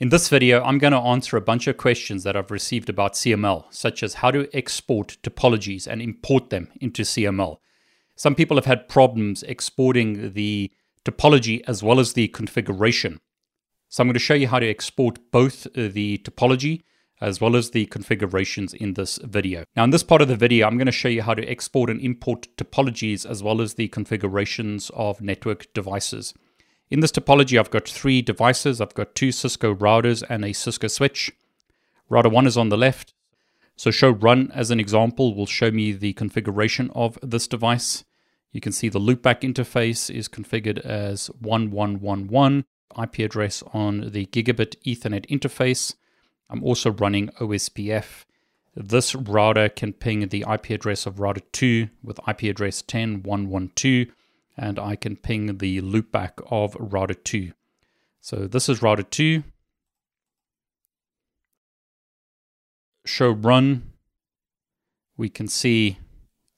In this video, I'm going to answer a bunch of questions that I've received about CML, such as how to export topologies and import them into CML. Some people have had problems exporting the topology as well as the configuration. So I'm going to show you how to export both uh, the topology as well as the configurations in this video. Now in this part of the video, I'm going to show you how to export and import topologies as well as the configurations of network devices. In this topology, I've got three devices. I've got two Cisco routers and a Cisco switch. Router 1 is on the left. So show run as an example will show me the configuration of this device. You can see the loopback interface is configured as 1111 IP address on the gigabit Ethernet interface. I'm also running OSPF. This router can ping the IP address of router 2 with IP address 10.112 and I can ping the loopback of router 2. So this is router 2. Show run. We can see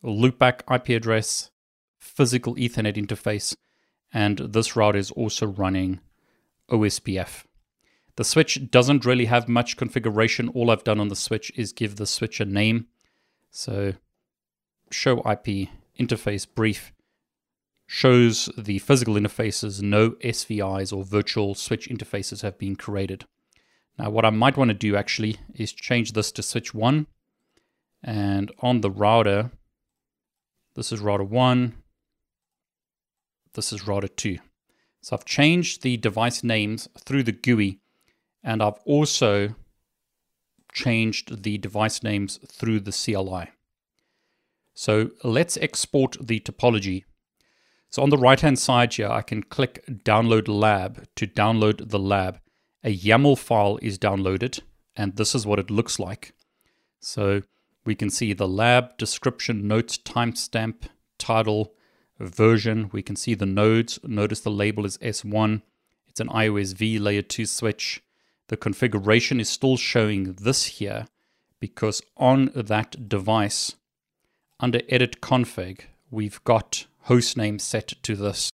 loopback IP address, physical Ethernet interface, and this router is also running OSPF. The switch doesn't really have much configuration. All I've done on the switch is give the switch a name. So show IP interface brief shows the physical interfaces, no SVIs or virtual switch interfaces have been created. Now, what I might want to do actually is change this to switch 1. And on the router, this is router 1, this is router 2. So I've changed the device names through the GUI, and I've also changed the device names through the CLI. So let's export the topology so on the right hand side here, I can click download lab to download the lab. A YAML file is downloaded, and this is what it looks like. So we can see the lab description, notes, timestamp, title, version. We can see the nodes. Notice the label is S1. It's an IOSV layer 2 switch. The configuration is still showing this here because on that device, under edit config, we've got hostname set to this.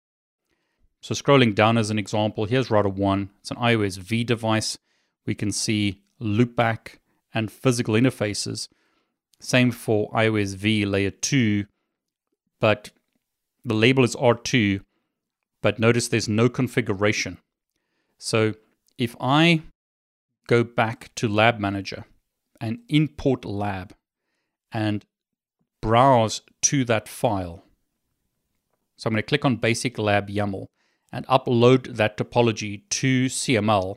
So scrolling down as an example, here's router 1. It's an IOSv device. We can see loopback and physical interfaces. Same for IOSv layer 2, but the label is R2, but notice there's no configuration. So if I go back to Lab Manager and import lab and browse to that file, so I'm going to click on Basic Lab YAML and upload that topology to CML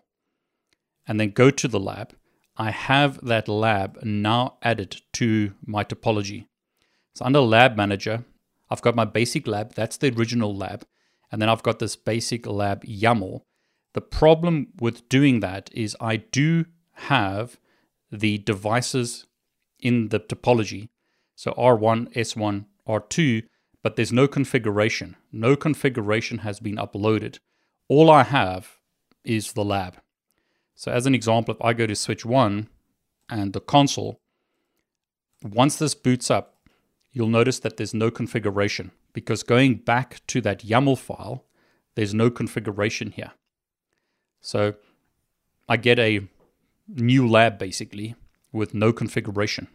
and then go to the lab. I have that lab now added to my topology. So under Lab Manager, I've got my basic lab, that's the original lab, and then I've got this basic lab YAML. The problem with doing that is I do have the devices in the topology. So R1, S1, R2, but there's no configuration. No configuration has been uploaded. All I have is the lab. So as an example, if I go to switch one and the console, once this boots up, you'll notice that there's no configuration because going back to that YAML file, there's no configuration here. So I get a new lab basically with no configuration.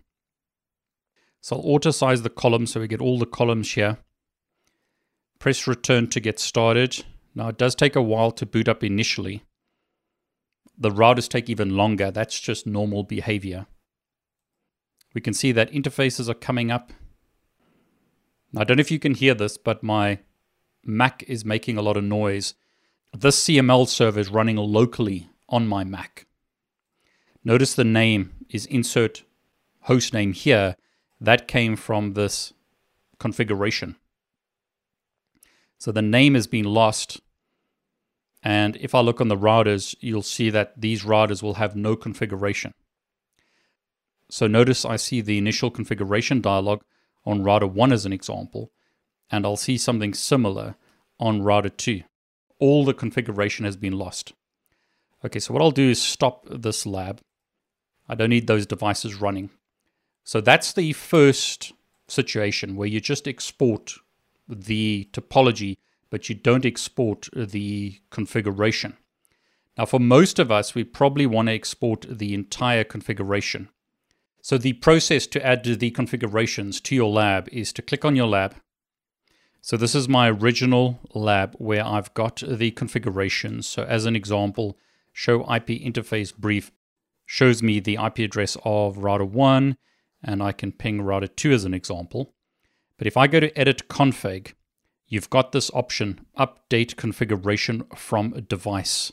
So I'll auto size the column so we get all the columns here. Press return to get started. Now it does take a while to boot up initially. The routers take even longer. That's just normal behavior. We can see that interfaces are coming up. I don't know if you can hear this, but my Mac is making a lot of noise. This CML server is running locally on my Mac. Notice the name is insert hostname here that came from this configuration. So the name has been lost. And if I look on the routers, you'll see that these routers will have no configuration. So notice I see the initial configuration dialog on router 1 as an example, and I'll see something similar on router 2. All the configuration has been lost. Okay, so what I'll do is stop this lab. I don't need those devices running. So that's the first situation where you just export the topology, but you don't export the configuration. Now, for most of us, we probably want to export the entire configuration. So the process to add the configurations to your lab is to click on your lab. So this is my original lab where I've got the configurations. So as an example, show IP interface brief shows me the IP address of router 1 and I can ping router 2 as an example. But if I go to edit config, you've got this option update configuration from device.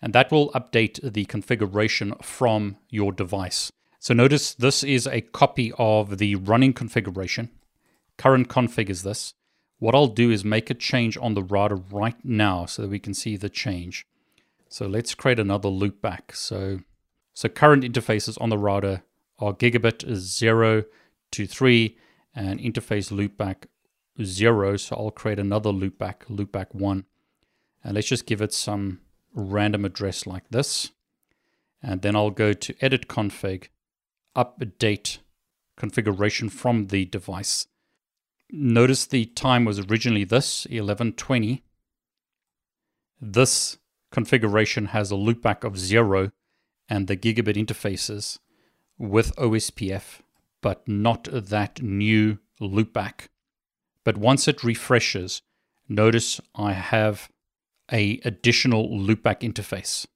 And that will update the configuration from your device. So notice this is a copy of the running configuration. Current config is this. What I'll do is make a change on the router right now so that we can see the change. So let's create another loopback. So, so current interfaces on the router are gigabit is 0 to 3 and interface loopback 0. So I'll create another loopback, loopback 1. And let's just give it some random address like this. And then I'll go to edit config update configuration from the device. Notice the time was originally this, 1120. This configuration has a loopback of 0 and the gigabit interfaces with OSPF, but not that new loopback. But once it refreshes, notice I have a additional loopback interface.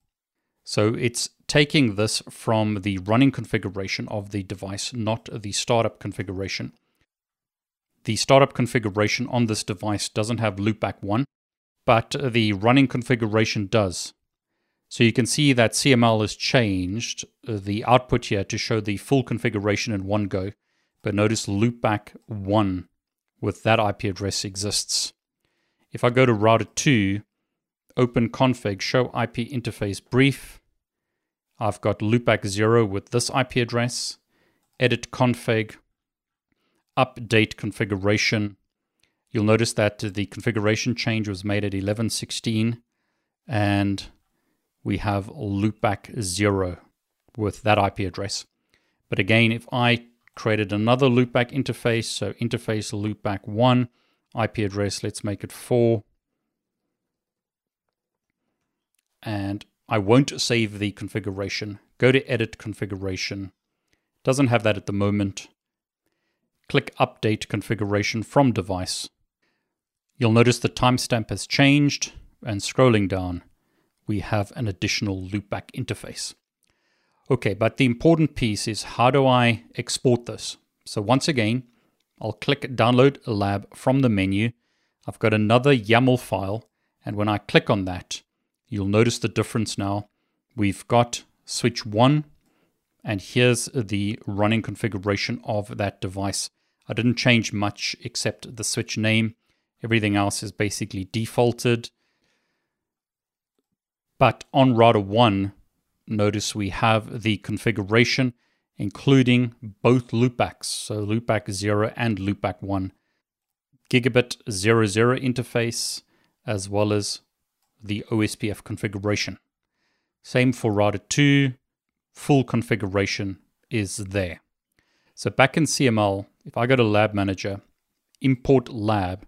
So it's taking this from the running configuration of the device, not the startup configuration. The startup configuration on this device doesn't have loopback 1, but the running configuration does. So you can see that CML has changed uh, the output here to show the full configuration in one go, but notice loopback 1 with that IP address exists. If I go to router 2, open config, show IP interface brief, I've got loopback 0 with this IP address, edit config, update configuration. You'll notice that the configuration change was made at 11.16 and we have loopback 0 with that IP address. But again, if I created another loopback interface, so interface loopback 1, IP address, let's make it 4. And I won't save the configuration. Go to edit configuration. Doesn't have that at the moment. Click update configuration from device. You'll notice the timestamp has changed and scrolling down, we have an additional loopback interface. Okay, but the important piece is how do I export this? So once again, I'll click download lab from the menu. I've got another YAML file, and when I click on that, You'll notice the difference now. We've got switch 1, and here's the running configuration of that device. I didn't change much except the switch name. Everything else is basically defaulted. But on router 1, notice we have the configuration including both loopbacks, so loopback 0 and loopback 1, gigabit 00 interface, as well as the OSPF configuration. Same for router 2, full configuration is there. So back in CML, if I go to Lab Manager, import lab,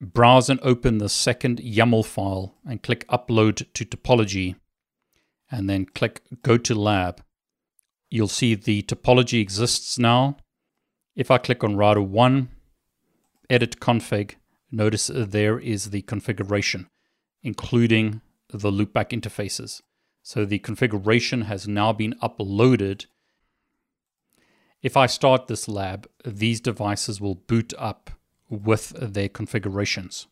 browse and open the second YAML file and click upload to topology, and then click go to lab. You'll see the topology exists now. If I click on router 1, edit config, notice there is the configuration including the loopback interfaces. So the configuration has now been uploaded. If I start this lab, these devices will boot up with their configurations.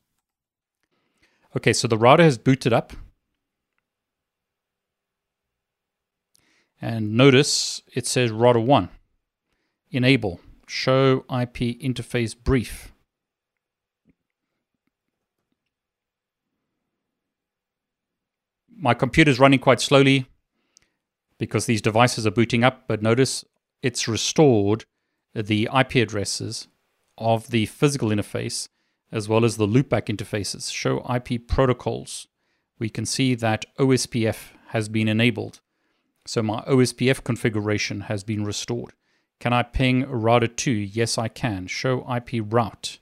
Okay, so the router has booted up. And notice it says router 1. Enable. Show IP interface brief. My computer is running quite slowly because these devices are booting up, but notice it's restored the IP addresses of the physical interface as well as the loopback interfaces. Show IP protocols. We can see that OSPF has been enabled. So my OSPF configuration has been restored. Can I ping router 2? Yes, I can. Show IP route.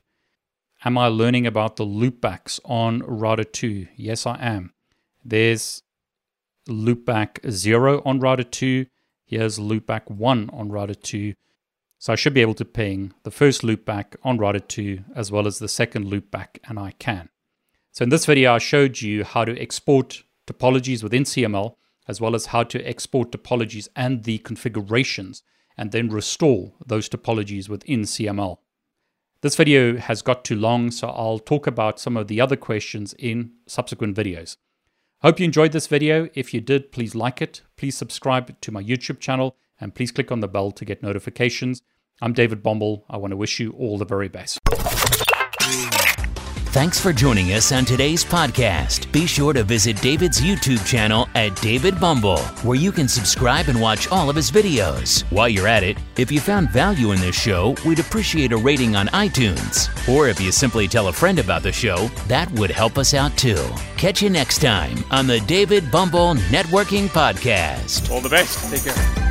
Am I learning about the loopbacks on router 2? Yes, I am. There's loopback 0 on router 2. Here's loopback 1 on router 2. So I should be able to ping the first loopback on router 2 as well as the second loopback, and I can. So in this video, I showed you how to export topologies within CML, as well as how to export topologies and the configurations, and then restore those topologies within CML. This video has got too long, so I'll talk about some of the other questions in subsequent videos. Hope you enjoyed this video. If you did, please like it. Please subscribe to my YouTube channel and please click on the bell to get notifications. I'm David Bombal. I want to wish you all the very best. Thanks for joining us on today's podcast. Be sure to visit David's YouTube channel at David Bombal, where you can subscribe and watch all of his videos. While you're at it, if you found value in this show, we'd appreciate a rating on iTunes. Or if you simply tell a friend about the show, that would help us out too. Catch you next time on the David Bombal Networking Podcast. All the best. Take care.